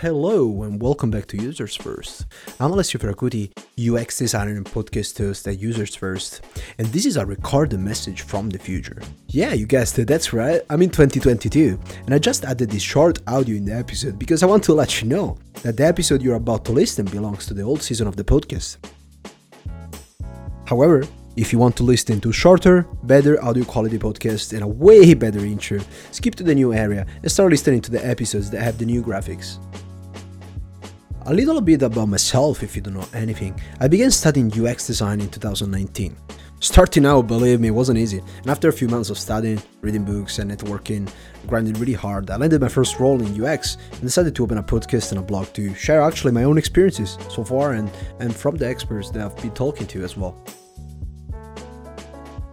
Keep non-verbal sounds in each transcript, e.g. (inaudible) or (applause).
Hello and welcome back to Users First. I'm Alessio Ferracuti, UX designer and podcast host at Users First, and this is a recorded message from the future. Yeah, you guessed it, that's right, I'm in 2022, and I just added this short audio in the episode because I want to let you know that the episode you're about to listen belongs to the old season of the podcast. However, if you want to listen to shorter, better audio quality podcasts and a way better intro, skip to the new area and start listening to the episodes that have the new graphics. A little bit about myself if you don't know anything. I began studying UX design in 2019. Starting out, believe me, wasn't easy, and after a few months of studying, reading books, and networking, grinding really hard, I landed my first role in UX and decided to open a podcast and a blog to share actually my own experiences so far and, and from the experts that I've been talking to as well.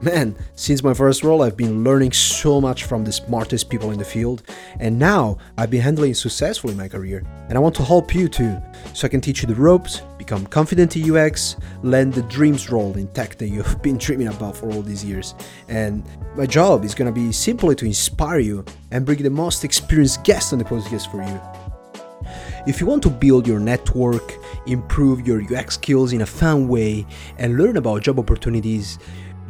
Man, since my first role, I've been learning so much from the smartest people in the field, and now I've been handling successfully my career. And I want to help you too, so I can teach you the ropes, become confident in UX, land the dreams role in tech that you've (laughs) been dreaming about for all these years. And my job is gonna be simply to inspire you and bring the most experienced guests on the podcast for you. If you want to build your network, improve your UX skills in a fun way, and learn about job opportunities,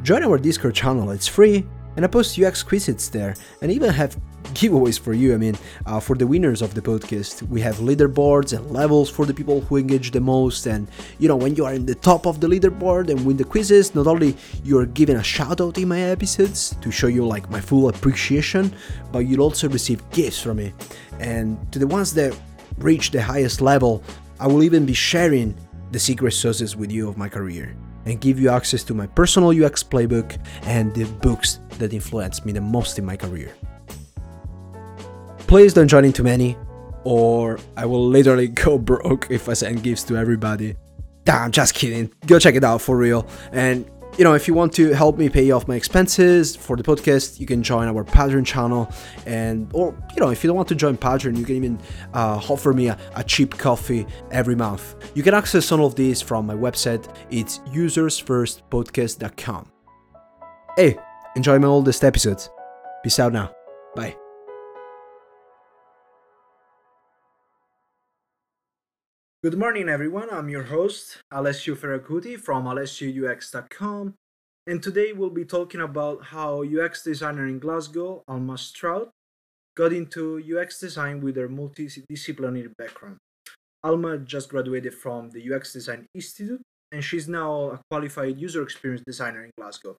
Join our Discord channel, it's free, and I post UX quizzes there, and even have giveaways for you. I mean, uh, for the winners of the podcast, we have leaderboards and levels for the people who engage the most. And you know, when you are in the top of the leaderboard and win the quizzes, not only you're given a shout out in my episodes to show you like my full appreciation, but you'll also receive gifts from me. And to the ones that reach the highest level, I will even be sharing the secret sauces with you of my career and give you access to my personal UX playbook and the books that influenced me the most in my career. Please don't join in too many, or I will literally (laughs) go broke if I send gifts to everybody. Damn, just kidding. Go check it out for real. And you know, if you want to help me pay off my expenses for the podcast, you can join our Patreon channel. And, or, you know, if you don't want to join Patreon, you can even uh, offer me a, a, cheap coffee every month. You can access all of these from my website. It's usersfirstpodcast.com. Hey, enjoy my oldest episodes. Peace out now. Bye. Good morning, everyone. I'm your host, Alessio Ferracuti from AlessioUX.com. And today we'll be talking about how UX designer in Glasgow, Alma Strutt, got into UX design with her multidisciplinary background. Alma just graduated from the UX Design Institute and she's now a qualified user experience designer in Glasgow.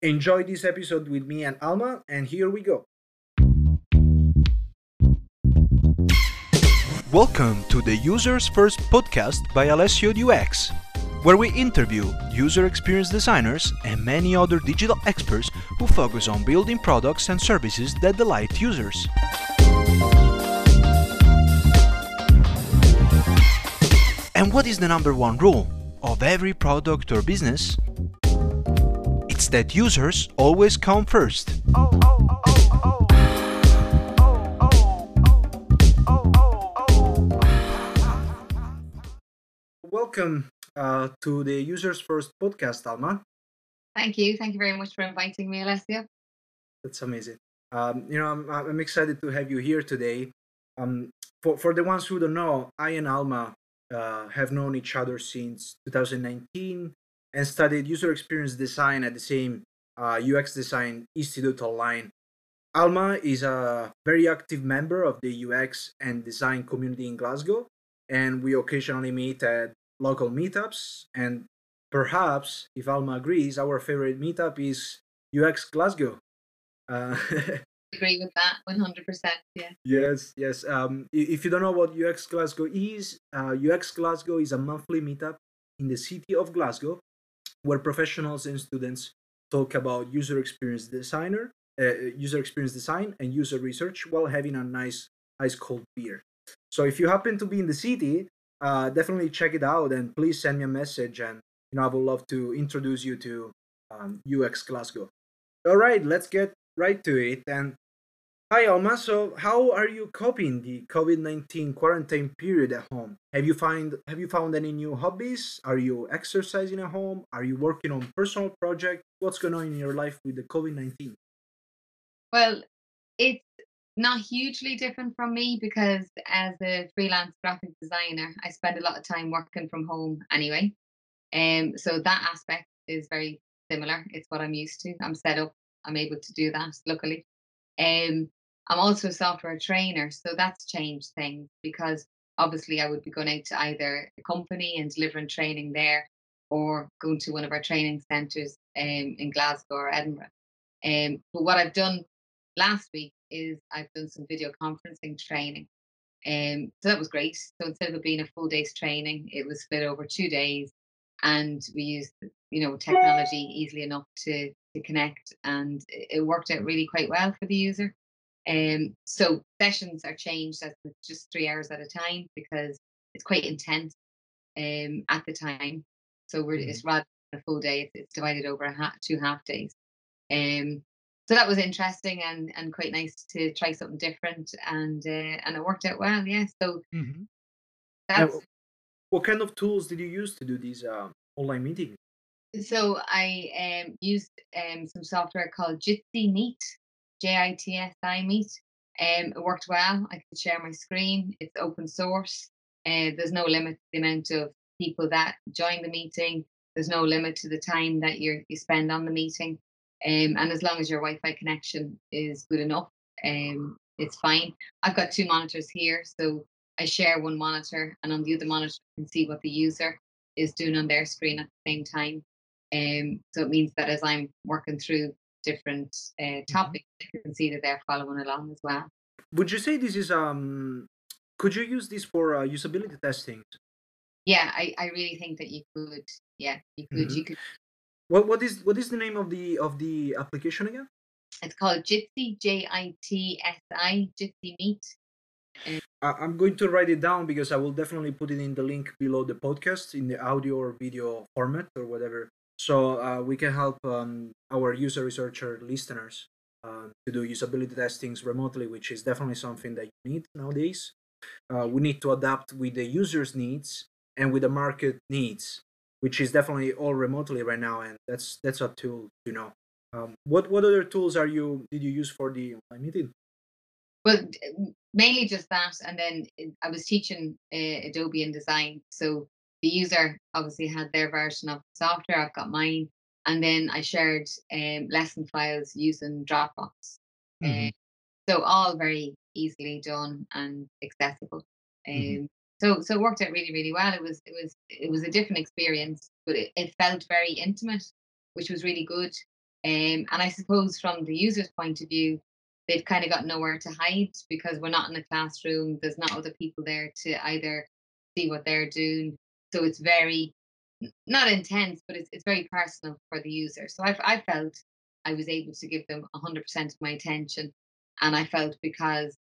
Enjoy this episode with me and Alma, and here we go. Welcome to the Users First podcast by Alessio UX, where we interview user experience designers and many other digital experts who focus on building products and services that delight users. And what is the number one rule of every product or business? It's that users always come first. Oh, oh, oh. oh. Welcome uh, to the Users First podcast, Alma. Thank you. Thank you very much for inviting me, Alessio. That's amazing. Um, you know, I'm, I'm excited to have you here today. Um, for, for the ones who don't know, I and Alma uh, have known each other since 2019 and studied user experience design at the same uh, UX Design Institute online. Alma is a very active member of the UX and design community in Glasgow, and we occasionally meet at local meetups, and perhaps, if Alma agrees, our favorite meetup is UX Glasgow. Uh, (laughs) agree with that 100% yeah yes yes um, if you don't know what ux glasgow is uh, ux glasgow is a monthly meetup in the city of glasgow where professionals and students talk about user experience designer uh, user experience design and user research while having a nice ice cold beer so if you happen to be in the city uh, definitely check it out and please send me a message and you know I would love to introduce you to um, UX Glasgow. All right, let's get right to it. And hi Alma, so how are you coping the COVID nineteen quarantine period at home? Have you find have you found any new hobbies? Are you exercising at home? Are you working on personal project? What's going on in your life with the COVID nineteen? Well, it's not hugely different from me because as a freelance graphic designer, I spend a lot of time working from home anyway. Um, so that aspect is very similar. It's what I'm used to. I'm set up. I'm able to do that, luckily. Um, I'm also a software trainer, so that's changed things because obviously I would be going out to either a company and delivering training there or going to one of our training centres um, in Glasgow or Edinburgh. Um, but what I've done last week is I've done some video conferencing training. Um, so that was great. So instead of it being a full day's training, it was split over two days, and we used you know technology easily enough to to connect, and it worked out really quite well for the user. Um, so sessions are changed as just three hours at a time because it's quite intense um, at the time. So we're mm-hmm. it's rather than a full day, it's, divided over a ha- two half days. Um, so that was interesting and and quite nice to try something different and uh, and it worked out well. Yeah. So mm-hmm. that's. what kind of tools did you use to do these uh, online meetings? So I um, used um, some software called Jitsi Meet, J I T S I Meet. Um, it worked well. I could share my screen. It's open source. Uh, there's no limit to the amount of people that join the meeting. There's no limit to the time that you you spend on the meeting. Um, and as long as your Wi-Fi connection is good enough, um, it's fine. I've got two monitors here, so I share one monitor, and on the other monitor, I can see what the user is doing on their screen at the same time. Um, so it means that as I'm working through different uh, mm-hmm. topics, you can see that they're following along as well. Would you say this is um? Could you use this for uh, usability testing? Yeah, I, I really think that you could. Yeah, you could. Mm-hmm. You could what what is what is the name of the of the application again? It's called Jitsi J I T S I Jitsi Meet. I'm going to write it down because I will definitely put it in the link below the podcast in the audio or video format or whatever, so uh, we can help um, our user researcher listeners uh, to do usability testings remotely, which is definitely something that you need nowadays. Uh, we need to adapt with the user's needs and with the market needs which is definitely all remotely right now, and that's that's a tool you know. Um, what what other tools are you did you use for the online meeting? Well, mainly just that, and then I was teaching uh, Adobe InDesign, so the user obviously had their version of the software. I've got mine, and then I shared um, lesson files using Dropbox. Mm-hmm. Uh, so all very easily done and accessible. Mm-hmm. Um, mm-hmm so so it worked out really really well. It was it was it was a different experience but it, it felt very intimate which was really good. Um, and i suppose from the user's point of view they've kind of got nowhere to hide because we're not in a classroom. There's not other people there to either see what they're doing. So it's very not intense but it's, it's very personal for the user. So I've, i felt i was able to give them 100% of my attention and i felt because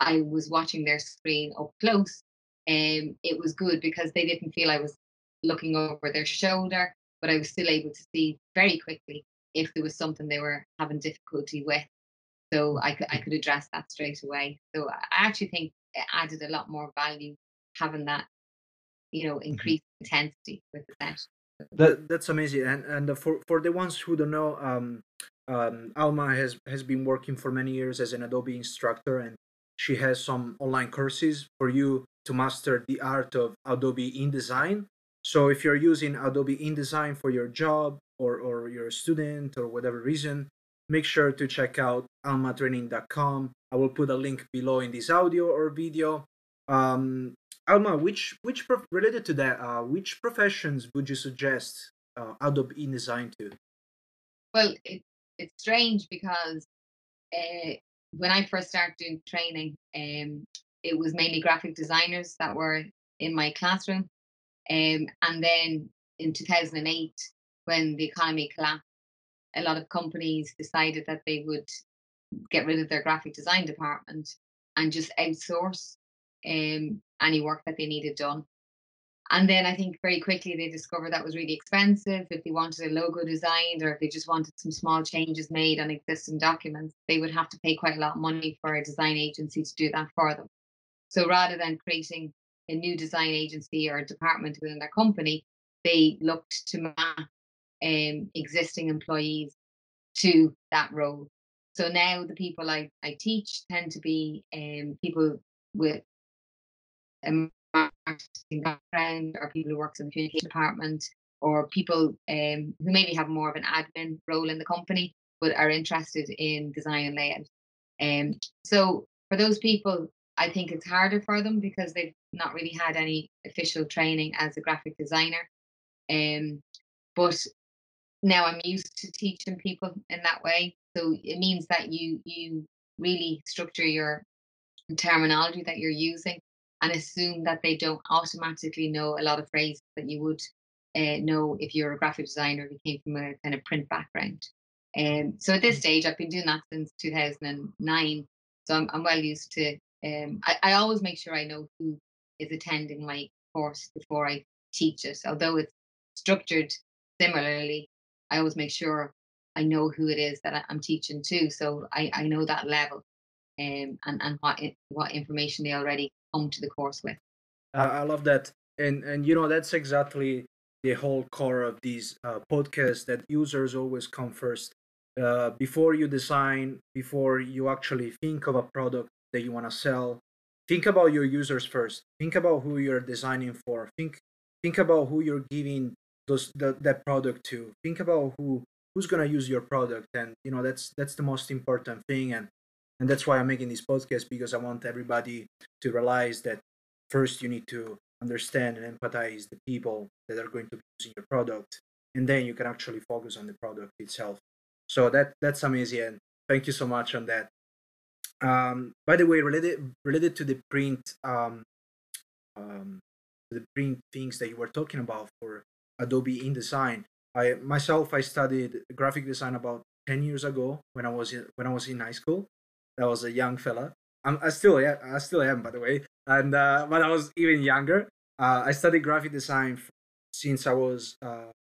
i was watching their screen up close um, it was good because they didn't feel I was looking over their shoulder, but I was still able to see very quickly if there was something they were having difficulty with. So I could I could address that straight away. So I actually think it added a lot more value having that, you know, mm-hmm. increased mm-hmm. intensity with the set. That that's amazing. And and for for the ones who don't know, um, um, Alma has has been working for many years as an Adobe instructor, and she has some online courses for you to master the art of Adobe InDesign. So if you're using Adobe InDesign for your job or, or you're a student or whatever reason, make sure to check out almatraining.com. I will put a link below in this audio or video. Um, Alma, which which prof- related to that, uh, which professions would you suggest uh, Adobe InDesign to? Well, it, it's strange because uh, when I first started doing training, um, it was mainly graphic designers that were in my classroom. Um, and then in 2008, when the economy collapsed, a lot of companies decided that they would get rid of their graphic design department and just outsource um, any work that they needed done. And then I think very quickly they discovered that was really expensive. If they wanted a logo designed or if they just wanted some small changes made on existing documents, they would have to pay quite a lot of money for a design agency to do that for them. So rather than creating a new design agency or department within their company, they looked to map um, existing employees to that role. So now the people I, I teach tend to be um, people with a marketing background or people who work in the communication department or people um, who maybe have more of an admin role in the company but are interested in design and layout. Um, so for those people, I think it's harder for them because they've not really had any official training as a graphic designer. Um, but now I'm used to teaching people in that way. So it means that you you really structure your terminology that you're using and assume that they don't automatically know a lot of phrases that you would uh, know if you're a graphic designer who came from a kind of print background. Um, so at this mm. stage, I've been doing that since 2009. So I'm, I'm well used to. Um, I, I always make sure I know who is attending my course before I teach it. Although it's structured similarly, I always make sure I know who it is that I'm teaching to. So I, I know that level um, and, and what, what information they already come to the course with. I love that. And, and, you know, that's exactly the whole core of these uh, podcasts that users always come first. Uh, before you design, before you actually think of a product that you want to sell, think about your users first. Think about who you're designing for. Think think about who you're giving those the, that product to. Think about who who's gonna use your product, and you know that's that's the most important thing. And and that's why I'm making this podcast because I want everybody to realize that first you need to understand and empathize the people that are going to be using your product, and then you can actually focus on the product itself. So that that's amazing, and thank you so much on that. Um, by the way, related related to the print, um, um, the print things that you were talking about for Adobe InDesign. I myself I studied graphic design about ten years ago when I was in, when I was in high school. I was a young fella. I'm, I still yeah I still am by the way. And uh, but I was even younger. Uh, I studied graphic design since I was uh,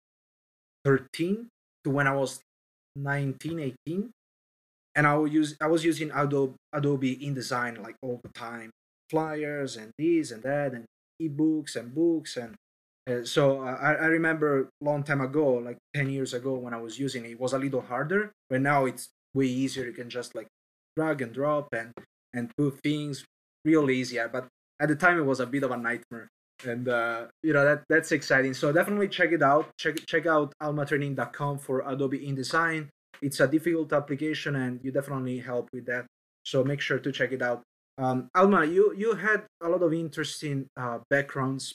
13 to when I was 19, 18. And I will use I was using Adobe Adobe InDesign like all the time, flyers and this and that and ebooks and books and uh, so uh, I, I remember long time ago, like 10 years ago when I was using it, it was a little harder, but now it's way easier. You can just like drag and drop and, and put things real easy. But at the time it was a bit of a nightmare. And uh, you know that that's exciting. So definitely check it out. Check check out almatraining.com for Adobe InDesign. It's a difficult application, and you definitely help with that. So make sure to check it out. Um, Alma, you you had a lot of interesting uh, backgrounds.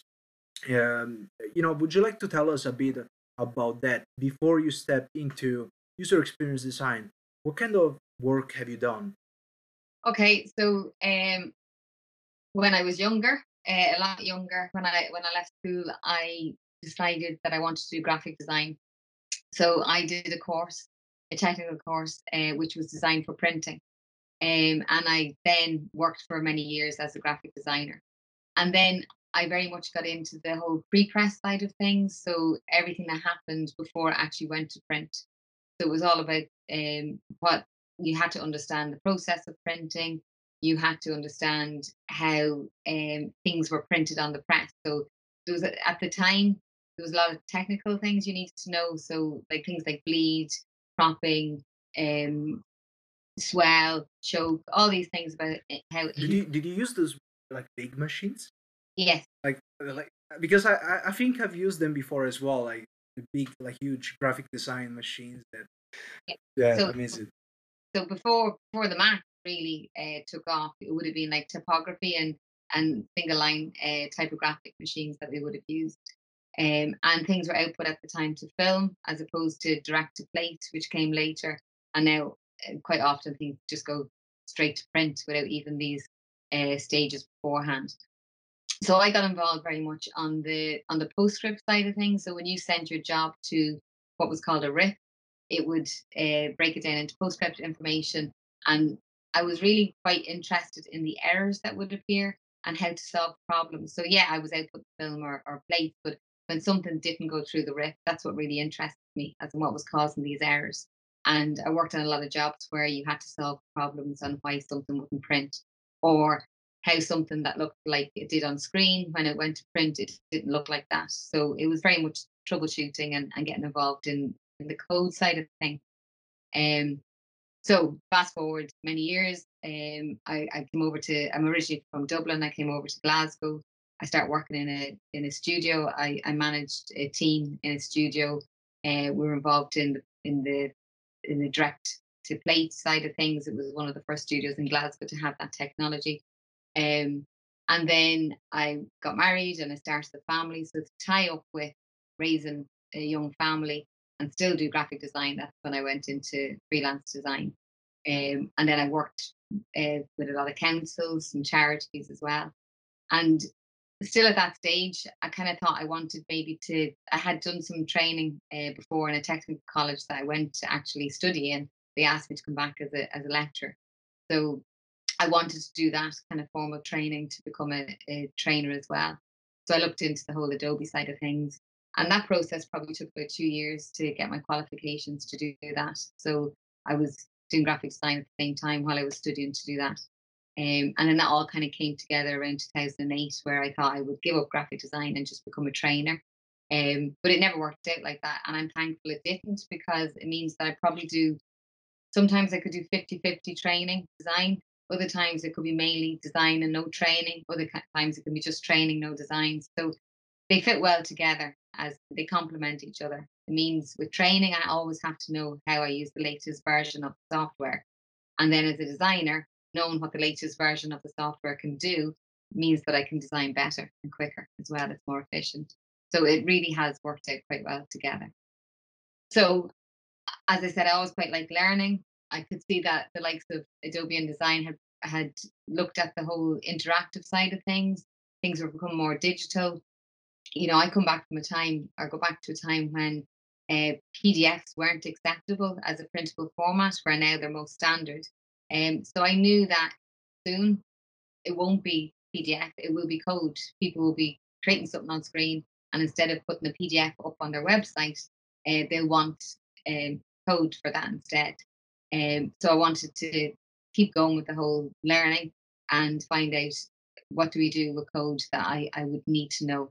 Um, you know, would you like to tell us a bit about that before you step into user experience design? What kind of work have you done? Okay, so um, when I was younger, uh, a lot younger, when I when I left school, I decided that I wanted to do graphic design. So I did a course, a technical course, uh, which was designed for printing. Um, and I then worked for many years as a graphic designer. And then I very much got into the whole pre-press side of things. So everything that happened before it actually went to print. So it was all about um, what you had to understand the process of printing, you had to understand how um, things were printed on the press. So there was at the time there was a lot of technical things you needed to know. So like things like bleed, cropping, um, swell, choke, all these things about how. Did you did you use those like big machines? Yes. Like uh, like because I I think I've used them before as well. Like the big like huge graphic design machines that. Yeah, yeah so, amazing. So before before the Mac, really uh, took off, it would have been like typography and and single line uh, typographic machines that we would have used. Um, and things were output at the time to film as opposed to direct to plate, which came later. And now, uh, quite often, things just go straight to print without even these uh, stages beforehand. So I got involved very much on the on the postscript side of things. So when you send your job to what was called a RIP, it would uh, break it down into postscript information and I was really quite interested in the errors that would appear and how to solve problems. So yeah, I was output film or, or but when something didn't go through the RIP, that's what really interested me as in what was causing these errors. And I worked on a lot of jobs where you had to solve problems on why something wouldn't print or how something that looked like it did on screen when it went to print it didn't look like that so it was very much troubleshooting and, and getting involved in, in the code side of things um, so fast forward many years, um, I, I came over to. I'm originally from Dublin. I came over to Glasgow. I started working in a in a studio. I, I managed a team in a studio. Uh, we were involved in the in the in the direct to plate side of things. It was one of the first studios in Glasgow to have that technology. Um, and then I got married and I started a family. So to tie up with raising a young family and still do graphic design, that's when I went into freelance design. Um, and then I worked uh, with a lot of councils and charities as well. And still at that stage, I kind of thought I wanted maybe to. I had done some training uh, before in a technical college that I went to actually study in. They asked me to come back as a as a lecturer, so I wanted to do that kind of formal training to become a, a trainer as well. So I looked into the whole Adobe side of things, and that process probably took about two years to get my qualifications to do that. So I was doing graphic design at the same time while I was studying to do that. Um, and then that all kind of came together around 2008, where I thought I would give up graphic design and just become a trainer. Um, but it never worked out like that. And I'm thankful it didn't because it means that I probably do, sometimes I could do 50 50 training, design. Other times it could be mainly design and no training. Other times it can be just training, no design. So they fit well together as they complement each other. It means with training, I always have to know how I use the latest version of the software. And then as a designer, knowing what the latest version of the software can do means that I can design better and quicker as well. It's more efficient. So it really has worked out quite well together. So as I said, I always quite like learning. I could see that the likes of Adobe InDesign had had looked at the whole interactive side of things. Things were becoming more digital. You know, I come back from a time or go back to a time when uh, PDFs weren't acceptable as a printable format, where now they're most standard. Um, so I knew that soon it won't be PDF, it will be code. People will be creating something on screen, and instead of putting the PDF up on their website, uh, they'll want um, code for that instead. Um, so I wanted to keep going with the whole learning and find out what do we do with code that I, I would need to know.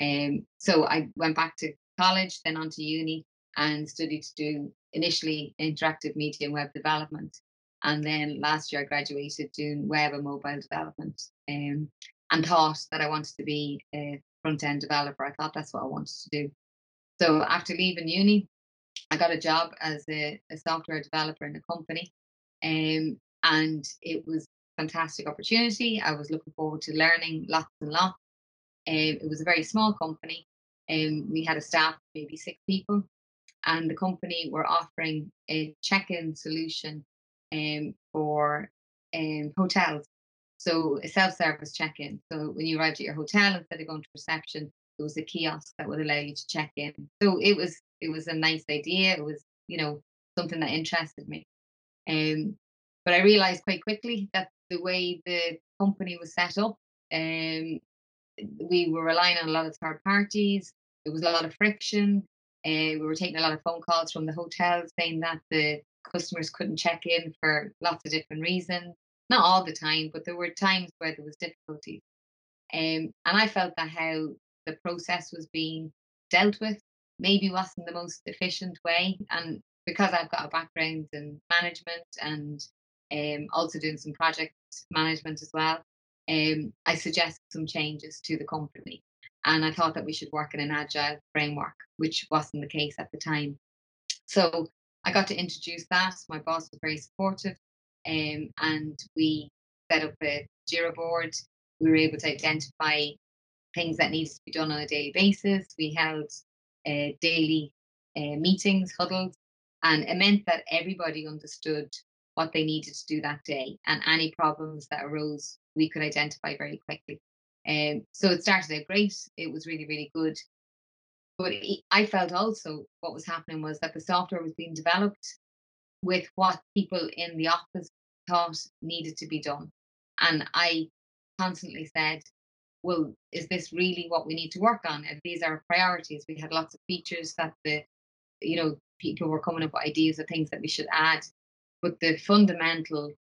Um, so I went back to college, then on to uni, and studied to do initially interactive media and web development. And then last year I graduated doing web and mobile development um, and thought that I wanted to be a front end developer. I thought that's what I wanted to do. So after leaving uni, I got a job as a, a software developer in a company. Um, and it was a fantastic opportunity. I was looking forward to learning lots and lots. Um, it was a very small company. Um, we had a staff, maybe six people, and the company were offering a check-in solution um, for um, hotels. So a self-service check-in. So when you arrived at your hotel, instead of going to reception, there was a kiosk that would allow you to check in. So it was it was a nice idea. It was you know something that interested me. Um, but I realized quite quickly that the way the company was set up, um, we were relying on a lot of third parties. There was a lot of friction. Uh, we were taking a lot of phone calls from the hotels saying that the customers couldn't check in for lots of different reasons. Not all the time, but there were times where there was difficulties. Um, and I felt that how the process was being dealt with maybe wasn't the most efficient way. And because I've got a background in management and um, also doing some project management as well, um, I suggested some changes to the company. And I thought that we should work in an agile framework, which wasn't the case at the time. So I got to introduce that. My boss was very supportive, um, and we set up a Jira board. We were able to identify things that needs to be done on a daily basis. We held uh, daily uh, meetings, huddles, and it meant that everybody understood what they needed to do that day, and any problems that arose, we could identify very quickly. Um, so it started out great. It was really, really good. But I felt also what was happening was that the software was being developed with what people in the office thought needed to be done. And I constantly said, well, is this really what we need to work on? If these are priorities, we had lots of features that the, you know, people were coming up with ideas of things that we should add. But the fundamental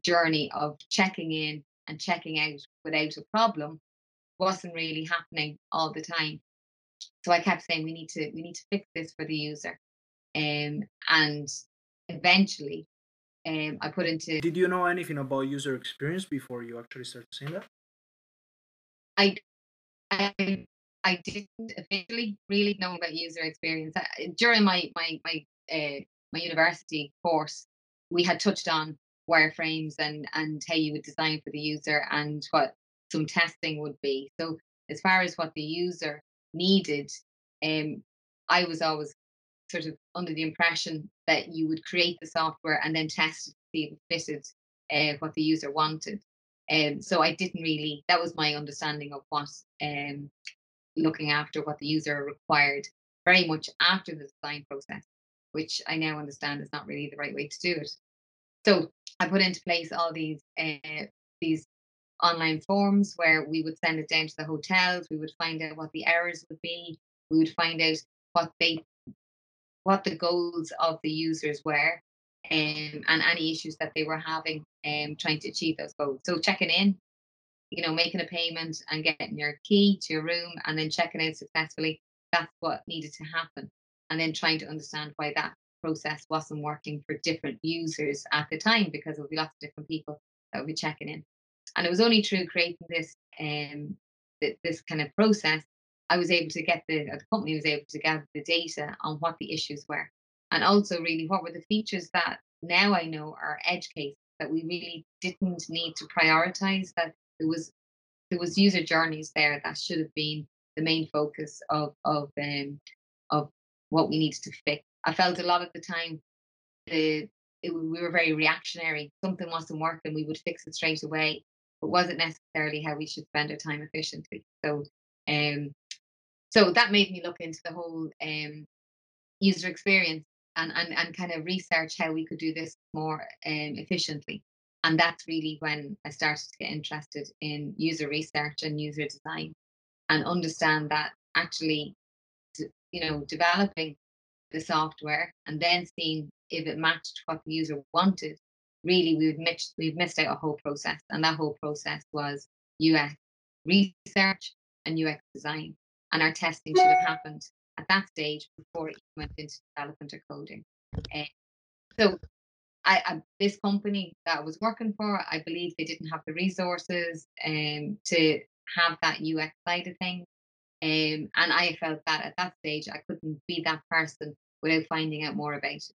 journey of checking in and checking out without a problem wasn't really happening all the time. So I kept saying we need to we need to fix this for the user. Um, and eventually um, I put into. Did you know anything about user experience before you actually started saying that? I, I, I didn't officially really know about user experience I, during my my my uh, my university course. We had touched on wireframes and and how you would design for the user and what some testing would be. So as far as what the user needed, um, I was always sort of under the impression that you would create the software and then test it to see if it fitted uh, what the user wanted. Um, so I didn't really, that was my understanding of what um, looking after what the user required very much after the design process, which I now understand is not really the right way to do it. So I put into place all these uh, these online forms where we would send it down to the hotels. We would find out what the errors would be. We would find out what they what the goals of the users were um, and any issues that they were having um, trying to achieve those goals. So checking in, you know, making a payment and getting your key to your room and then checking out successfully, that's what needed to happen. And then trying to understand why that process wasn't working for different users at the time because there would be lots of different people that would be checking in. And it was only through creating this um, this kind of process I was able to get the, the company was able to gather the data on what the issues were. And also really what were the features that now I know are edge cases that we really didn't need to prioritize, that there was there was user journeys there that should have been the main focus of of um, of what we needed to fix. I felt a lot of the time the it, we were very reactionary. Something wasn't working, we would fix it straight away. But wasn't necessarily how we should spend our time efficiently. So um, so that made me look into the whole um, user experience and, and, and kind of research how we could do this more um, efficiently. And that's really when I started to get interested in user research and user design and understand that actually, you know, developing the software and then seeing if it matched what the user wanted, really we've missed, we've missed out a whole process. And that whole process was UX research and UX design and our testing should have happened at that stage before it went into development or coding. Uh, so I, I, this company that I was working for, I believe they didn't have the resources um, to have that UX side of things. Um, and I felt that at that stage I couldn't be that person without finding out more about it.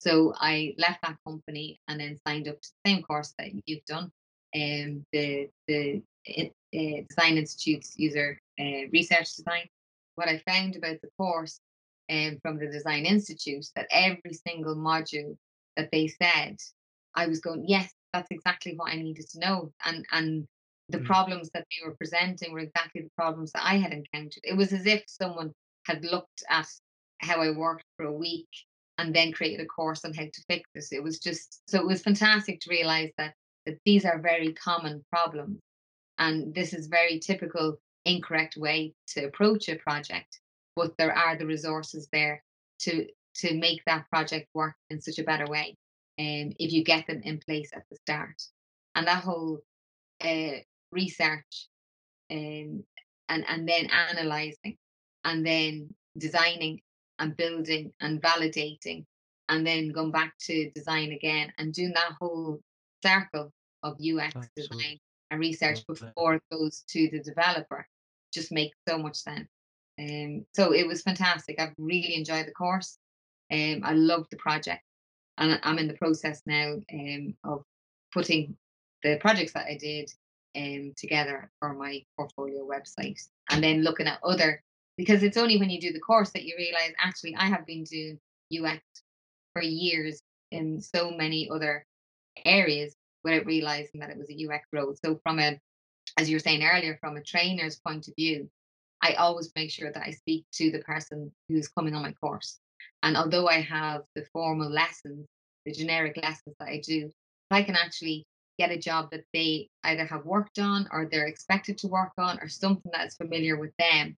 So I left that company and then signed up to the same course that you've done, um, the the uh, Design Institute's user uh, research design. What I found about the course um, from the Design Institute that every single module that they said, I was going, yes, that's exactly what I needed to know. And and the mm. problems that they were presenting were exactly the problems that I had encountered. It was as if someone had looked at how I worked for a week and then created a course on how to fix this. It was just so it was fantastic to realize that that these are very common problems and this is very typical incorrect way to approach a project, but there are the resources there to to make that project work in such a better way. And um, if you get them in place at the start, and that whole uh, research um, and and then analyzing, and then designing and building and validating, and then going back to design again and doing that whole circle of UX Absolutely. design and research before it goes to the developer just makes so much sense. Um, so it was fantastic. I've really enjoyed the course. Um, I love the project, and I'm in the process now um, of putting the projects that I did um, together for my portfolio website, and then looking at other because it's only when you do the course that you realize actually I have been doing UX for years in so many other areas without realizing that it was a UX role. So from a, as you were saying earlier, from a trainer's point of view, I always make sure that I speak to the person who's coming on my course. And although I have the formal lessons, the generic lessons that I do, I can actually get a job that they either have worked on or they're expected to work on or something that's familiar with them,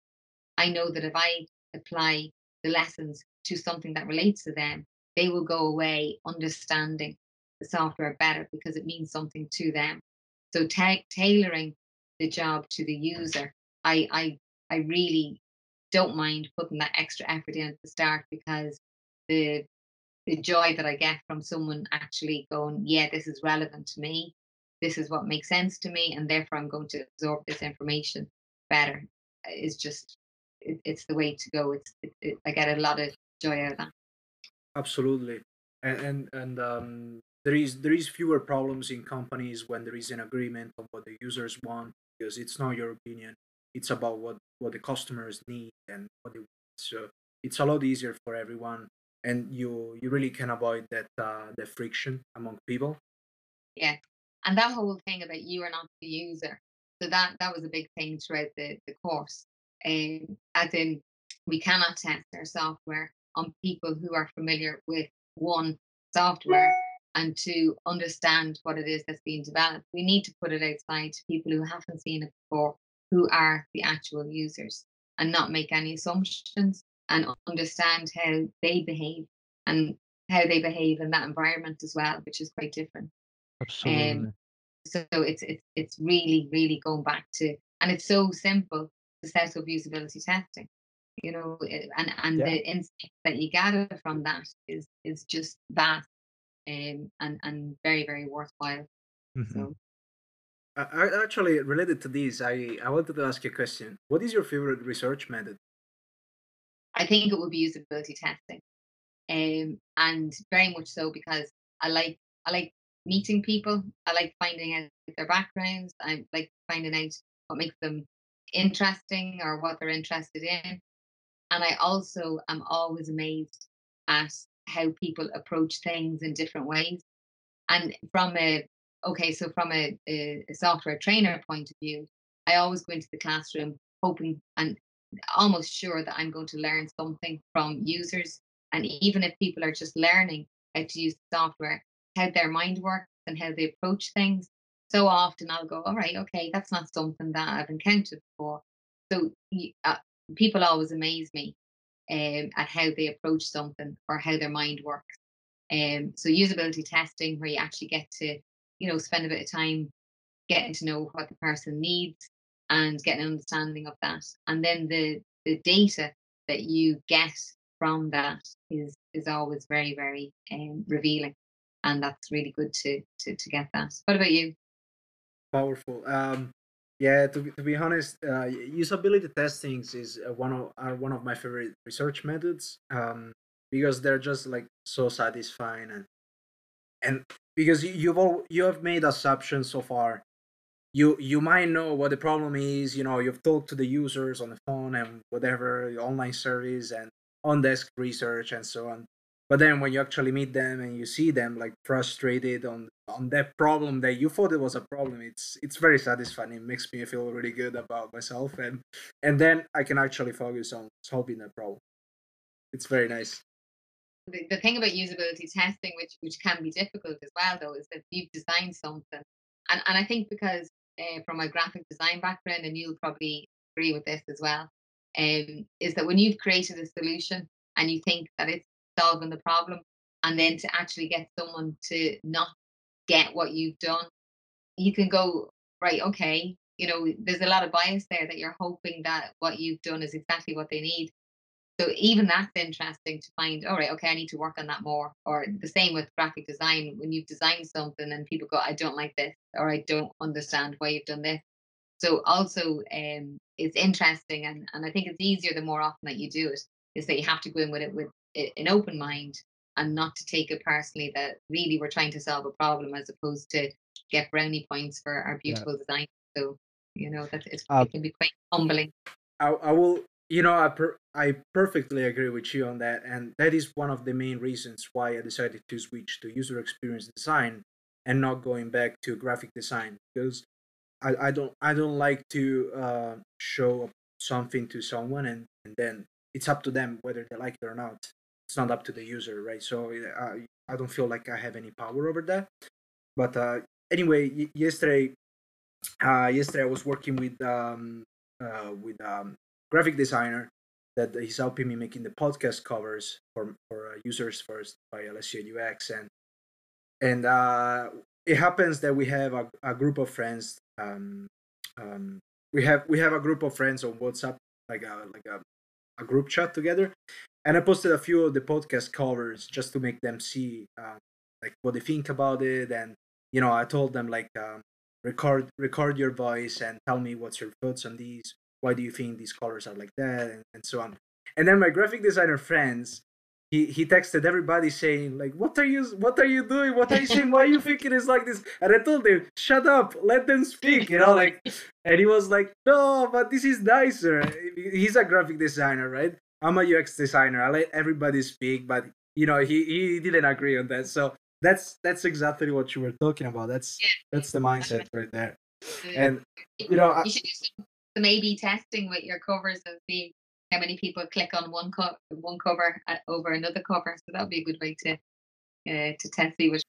I know that if I apply the lessons to something that relates to them, they will go away understanding the software better because it means something to them. So ta- tailoring the job to the user, I, I I really don't mind putting that extra effort in at the start because the the joy that I get from someone actually going, yeah, this is relevant to me. This is what makes sense to me, and therefore I'm going to absorb this information better. Is just it, it's the way to go. It's it, it, I get a lot of joy out of that. Absolutely, and and, and um, there is there is fewer problems in companies when there is an agreement on what the users want because it's not your opinion. It's about what what the customers need and what they want. So it's a lot easier for everyone and you you really can avoid that uh, the friction among people yeah and that whole thing about you are not the user so that that was a big thing throughout the, the course um, as in we cannot test our software on people who are familiar with one software and to understand what it is that's being developed we need to put it outside to people who haven't seen it before who are the actual users and not make any assumptions and understand how they behave and how they behave in that environment as well, which is quite different. Absolutely. Um, so it's it's it's really really going back to, and it's so simple to set up usability testing, you know, eh, and and yeah. the insight that you gather from that is is just vast, um, and and very very worthwhile. Mm-hmm. So. Uh, actually, related to this, I, I wanted to ask you a question. What is your favorite research method? I think it would be usability testing, um, and very much so because I like I like meeting people. I like finding out their backgrounds. I like finding out what makes them interesting or what they're interested in. And I also am always amazed at how people approach things in different ways. And from a okay, so from a, a, a software trainer point of view, I always go into the classroom hoping and almost sure that I'm going to learn something from users. And even if people are just learning how to use the software, how their mind works and how they approach things, so often I'll go, all right, okay, that's not something that I've encountered before. So uh, people always amaze me um, at how they approach something or how their mind works. Um, so usability testing, where you actually get to, you know, spend a bit of time getting to know what the person needs, and get an understanding of that. And then the the data that you get from that is is always very very um, revealing, and that's really good to to to get that. What about you? Powerful. Um, yeah, to be, to be honest, uh, usability testings is uh, one of are one of my favorite research methods um, because they're just like so satisfying and and because you've all you have made assumptions so far you you might know what the problem is you know you've talked to the users on the phone and whatever online service and on desk research and so on but then when you actually meet them and you see them like frustrated on on that problem that you thought it was a problem it's it's very satisfying. It makes me feel really good about myself. And and then i can actually focus on solving that problem. It's very nice. The, the thing about usability testing which which can be difficult as well though is that you've designed something. And, and I think because uh, from my graphic design background, and you'll probably agree with this as well, um, is that when you've created a solution and you think that it's solving the problem, and then to actually get someone to not get what you've done, you can go, right, okay, you know, there's a lot of bias there that you're hoping that what you've done is exactly what they need. So even that's interesting to find, all right, okay, I need to work on that more. Or the same with graphic design, when you've designed something and people go, I don't like this, or I don't understand why you've done this. So also um, it's interesting and, and I think it's easier the more often that you do it, is that you have to go in with it with an open mind and not to take it personally that really we're trying to solve a problem as opposed to get brownie points for our beautiful yeah. design. So, you know, that uh, it can be quite humbling. I, I will you know, I per- I perfectly agree with you on that, and that is one of the main reasons why I decided to switch to user experience design and not going back to graphic design because I, I don't I don't like to uh, show something to someone and, and then it's up to them whether they like it or not. It's not up to the user, right? So I I don't feel like I have any power over that. But uh, anyway, y- yesterday, uh, yesterday I was working with um, uh, with um, graphic designer that he's helping me making the podcast covers for for uh, users first by Alessio UX and and uh, it happens that we have a, a group of friends um, um, we have we have a group of friends on WhatsApp like a like a, a group chat together and I posted a few of the podcast covers just to make them see uh, like what they think about it, and you know, I told them like um, record record your voice and tell me what's your thoughts on these. Why do you think these colors are like that, and, and so on. And then my graphic designer friends he he texted everybody saying like what are you what are you doing? What are you saying? Why are you thinking it's like this? And i told him shut up. Let them speak you know like and he was like no but this is nicer. He's a graphic designer right i'm a ux designer i let everybody speak but you know he he didn't agree on that so that's that's exactly what you were talking about that's yeah. that's the mindset right there and you know you should do some, some a-b testing with your covers and see how many people click on one co- one cover uh, over another cover. So that would be a good way to uh, to test see which.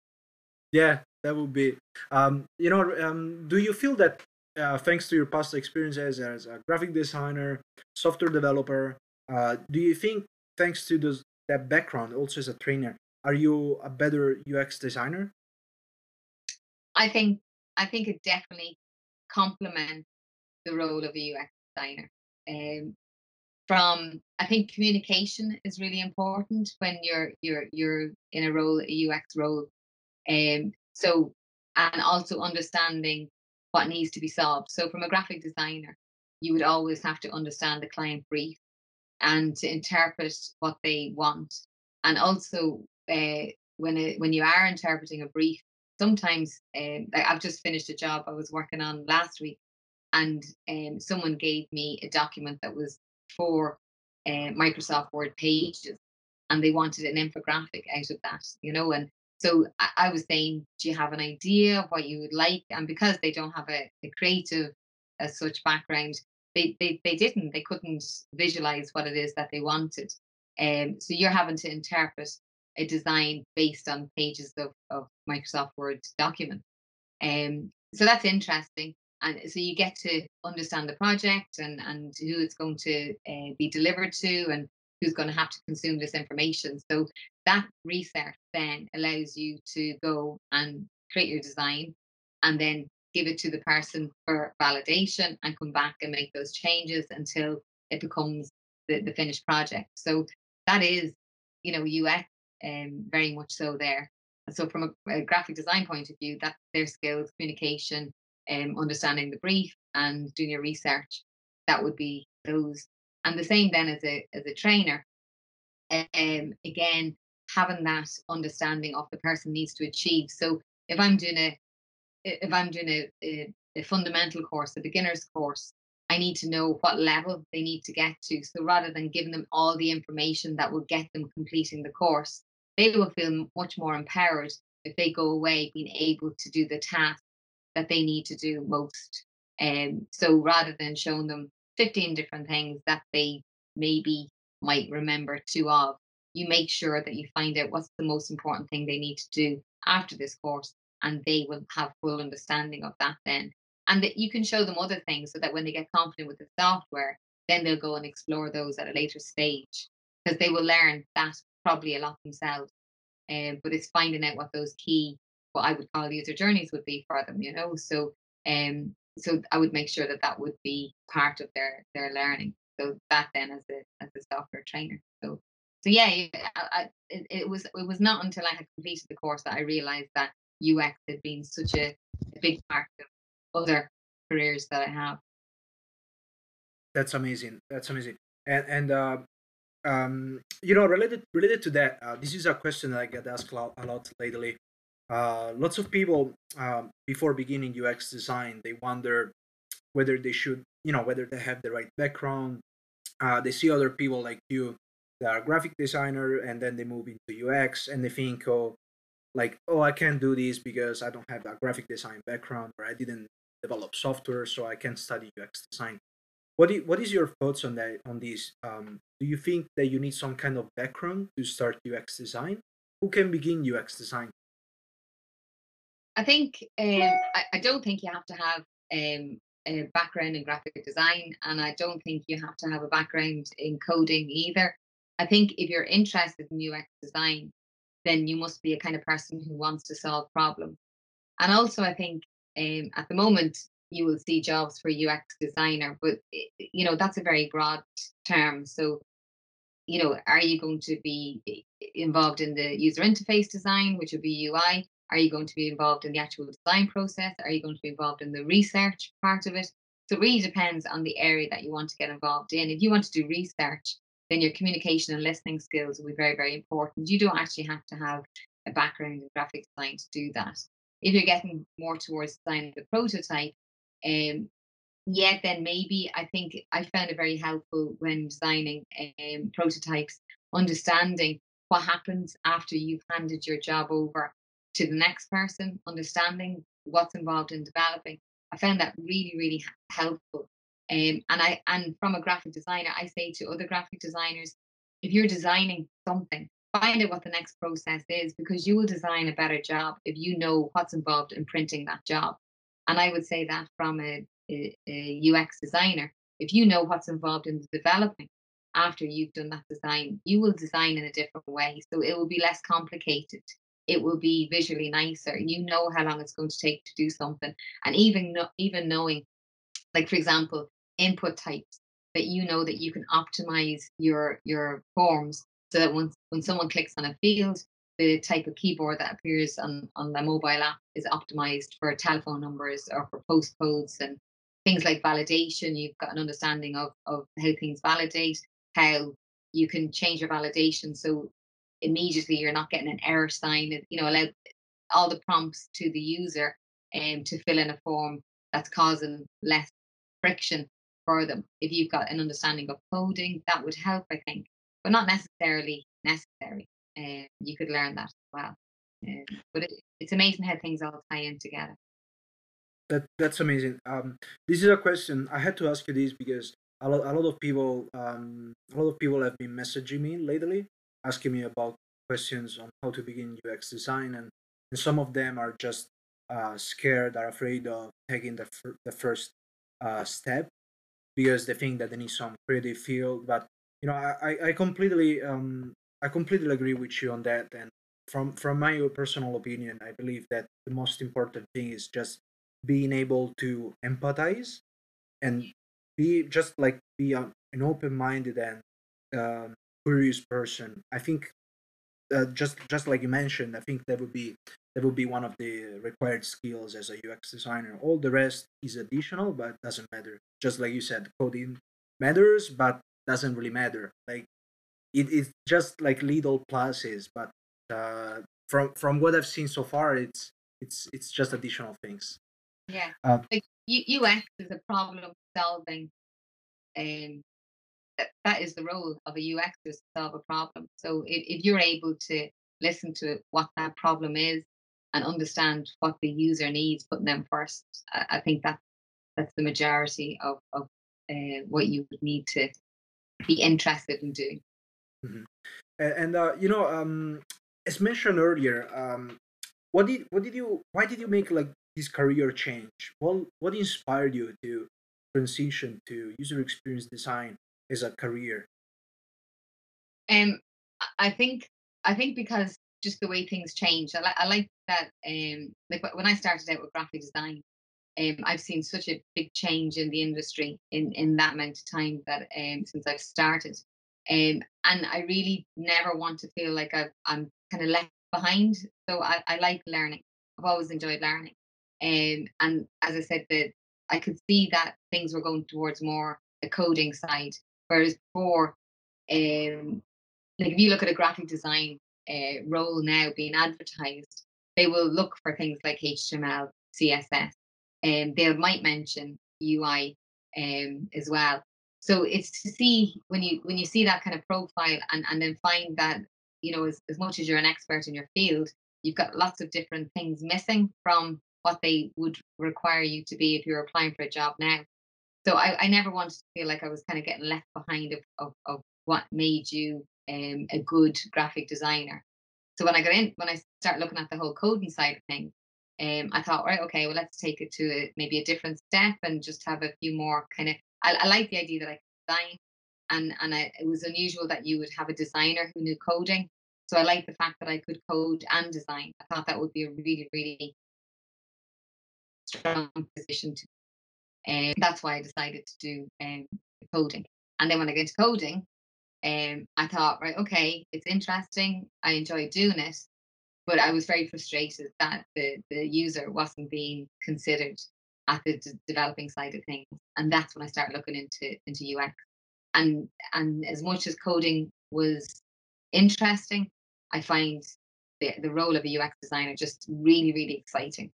Yeah, that would be. Um, you know, um, do you feel that uh, thanks to your past experiences as a graphic designer, software developer, uh, do you think thanks to those that background, also as a trainer, are you a better UX designer? I think I think it definitely complements the role of a UX designer. Um, from I think communication is really important when you're you're you're in a role, a UX role. Um so and also understanding what needs to be solved. So from a graphic designer, you would always have to understand the client brief and to interpret what they want. And also uh, when when you are interpreting a brief, sometimes um, I've just finished a job I was working on last week, and um, someone gave me a document that was for uh, Microsoft Word pages, and they wanted an infographic out of that, you know. And so I, I, was saying, do you have an idea of what you would like? And because they don't have a, a creative as such background, they, they they didn't, they couldn't visualize what it is that they wanted. Um, so you're having to interpret a design based on pages of, of Microsoft Word document. Um, so that's interesting and so you get to understand the project and and who it's going to uh, be delivered to and who's going to have to consume this information so that research then allows you to go and create your design and then give it to the person for validation and come back and make those changes until it becomes the, the finished project so that is you know ux um, very much so there so from a, a graphic design point of view that's their skills communication um, understanding the brief and doing your research. That would be those. And the same then as a as a trainer. Um, again, having that understanding of the person needs to achieve. So if I'm doing a if I'm doing a, a, a fundamental course, a beginner's course, I need to know what level they need to get to. So rather than giving them all the information that will get them completing the course, they will feel much more empowered if they go away being able to do the task that they need to do most. Um, so rather than showing them 15 different things that they maybe might remember two of, you make sure that you find out what's the most important thing they need to do after this course, and they will have full understanding of that then. And that you can show them other things so that when they get confident with the software, then they'll go and explore those at a later stage because they will learn that probably a lot themselves. Um, but it's finding out what those key what I would call user journeys would be for them, you know. So um so I would make sure that that would be part of their their learning. So that then as a as a software trainer. So so yeah, I, I, it, it was it was not until I had completed the course that I realized that UX had been such a, a big part of other careers that I have. That's amazing. That's amazing. And and uh, um, you know, related related to that, uh, this is a question that I get asked a lot, a lot lately. Uh, lots of people um, before beginning UX design, they wonder whether they should, you know, whether they have the right background. Uh, they see other people like you that are graphic designer, and then they move into UX, and they think, oh, like, oh, I can't do this because I don't have a graphic design background, or I didn't develop software, so I can't study UX design. What do you, what is your thoughts on that on this? Um, do you think that you need some kind of background to start UX design? Who can begin UX design? I think um, I, I, don't think you have to have um, a background in graphic design, and I don't think you have to have a background in coding either. I think if you're interested in UX design, then you must be a kind of person who wants to solve problems. And also, I think um, at the moment you will see jobs for UX designer, but eh, eh, you know that's a very broad term. So you know, are you going to be eh, involved in the user interface design, which would be UI? Are you going to be involved in the actual design process? Are you going to be involved in the research part of it? So it really depends on the area that you want to get involved in. If you want to do research, then your communication and listening skills will be very, very important. You don't actually have to have a background in graphic design to do that. If you're getting more towards designing the prototype, um, yeah, then maybe I think I found it very helpful when designing um, prototypes, understanding what happens after you've handed your job over to the next person, understanding what's involved in developing. I found that really, really helpful. Um, and I and from a graphic designer, I say to other graphic designers, if you're designing something, find out what the next process is because you will design a better job if you know what's involved in printing that job. And I would say that from a, a, a UX designer, if you know what's involved in the developing after you've done that design, you will design in a different way. So it will be less complicated it will be visually nicer. You know how long it's going to take to do something, and even even knowing, like for example, input types that you know that you can optimize your your forms so that when when someone clicks on a field, the type of keyboard that appears on on the mobile app is optimized for telephone numbers or for postcodes and things like validation. You've got an understanding of of how things validate, how you can change your validation so immediately you're not getting an error sign you know allow all the prompts to the user um, to fill in a form that's causing less friction for them. If you've got an understanding of coding that would help i think but not necessarily necessary. Uh, you could learn that as well. Uh, but it, it's amazing how things all tie in together. That that's amazing. Um, this is a question i had to ask you this because a lot, a lot of people um, a lot of people have been messaging me lately asking me about questions on how to begin UX design, and, and some of them are just uh, scared, are afraid of taking the, fir- the first uh, step because they think that they need some creative field. But you know, I, I completely um, I completely agree with you on that. And from from my personal opinion, I believe that the most important thing is just being able to empathize and be just like be an open-minded and um, curious person. I think uh, just just like you mentioned, I think that would be that would be one of the required skills as a UX designer. All the rest is additional, but doesn't matter. Just like you said, coding matters, but doesn't really matter. Like it is just like little pluses, but uh, from from what I've seen so far, it's it's it's just additional things. Yeah, uh, like UX is a problem solving um, that is the role of a UX to solve a problem. So if, if you're able to listen to what that problem is and understand what the user needs, putting them first, I, I think that that's the majority of, of uh, what you would need to be interested in doing. Mm-hmm. And, and uh, you know, um, as mentioned earlier, um, what did what did you why did you make like this career change? What what inspired you to transition to user experience design is a career? Um, I think I think because just the way things change. I, li- I like that. Um, like when I started out with graphic design, um, I've seen such a big change in the industry in in that amount of time that um since I've started. Um, and I really never want to feel like i am kind of left behind. So I, I like learning. I've always enjoyed learning. Um, and as I said, that I could see that things were going towards more the coding side Whereas before, um, like if you look at a graphic design uh, role now being advertised, they will look for things like HTML, CSS, and they might mention UI um, as well. So it's to see when you when you see that kind of profile and, and then find that you know as, as much as you're an expert in your field, you've got lots of different things missing from what they would require you to be if you're applying for a job now so I, I never wanted to feel like I was kind of getting left behind of, of, of what made you um, a good graphic designer. So when I got in, when I start looking at the whole coding side of things, um, I thought, right, okay, well, let's take it to a, maybe a different step and just have a few more kind of. I, I like the idea that I could design, and and I, it was unusual that you would have a designer who knew coding. So I like the fact that I could code and design. I thought that would be a really, really strong position to and that's why I decided to do um, coding. And then when I get into coding, um, I thought, right, okay, it's interesting. I enjoy doing it, but I was very frustrated that the the user wasn't being considered at the d- developing side of things, and that's when I started looking into into UX. And and as much as coding was interesting, I find the the role of a UX designer just really really exciting.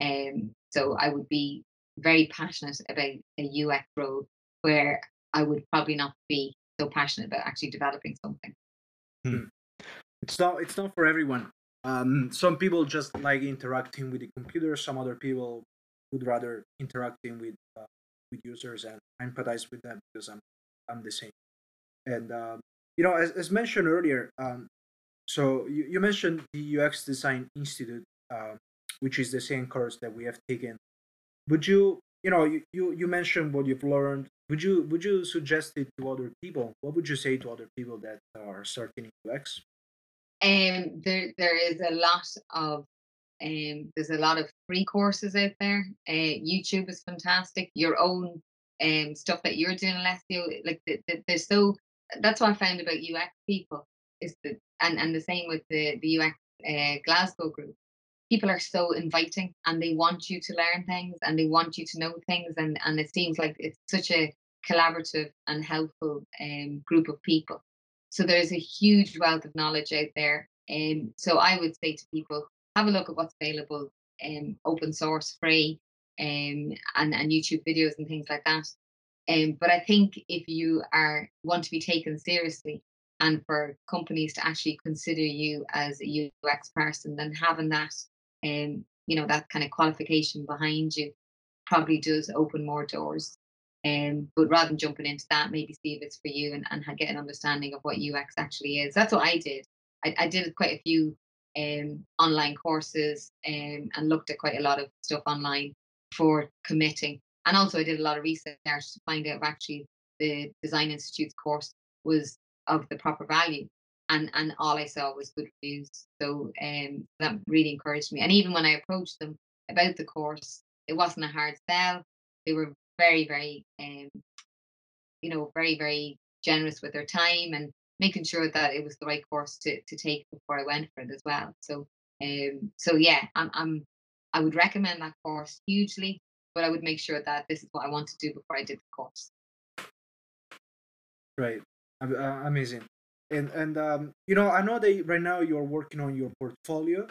Um, so I would be very passionate about a UX role where I would probably not be so passionate about actually developing something. Hmm. It's not it's not for everyone. Um, some people just like interacting with the computer. Some other people would rather interacting with uh, with users and empathize with them because I'm I'm the same. And um, you know, as, as mentioned earlier, um, so you, you mentioned the UX Design Institute, uh, which is the same course that we have taken. Would you you know you, you, you mentioned what you've learned. Would you would you suggest it to other people? What would you say to other people that are starting in ux um there there is a lot of um there's a lot of free courses out there. Uh, youtube is fantastic. Your own um stuff that you're doing Alessio, like the, the, there's so that's what i found about ux people is that and and the same with the the ux uh, glasgow group people are so inviting and they want you to learn things and they want you to know things and and it seems like it's such a collaborative and helpful um, group of people. So there's a huge wealth of knowledge out there. And um, so i would say to people have a look at what's available um, open source free um, and, and youtube videos and things like that. Um, but i think if you are want to be taken seriously and for companies to actually consider you as a ux person then having that um, you know, that kind of qualification behind you probably does open more doors. Um, but rather than jumping into that, maybe see if it's for you and, and get an understanding of what UX actually is. That's what I did. I, I did quite a few um, online courses um, and looked at quite a lot of stuff online for committing. And also, I did a lot of research to find out if actually the Design Institute's course was of the proper value and and all I saw was good reviews. So um, that really encouraged me. And even when I approached them about the course, it wasn't a hard sell. They were very, very, um, you know, very, very generous with their time and making sure that it was the right course to to take before I went for it as well. So um, so yeah, I'm I'm I would recommend that course hugely, but I would make sure that this is what I want to do before I did the course. Right, uh, amazing and and um, you know i know that right now you're working on your portfolio.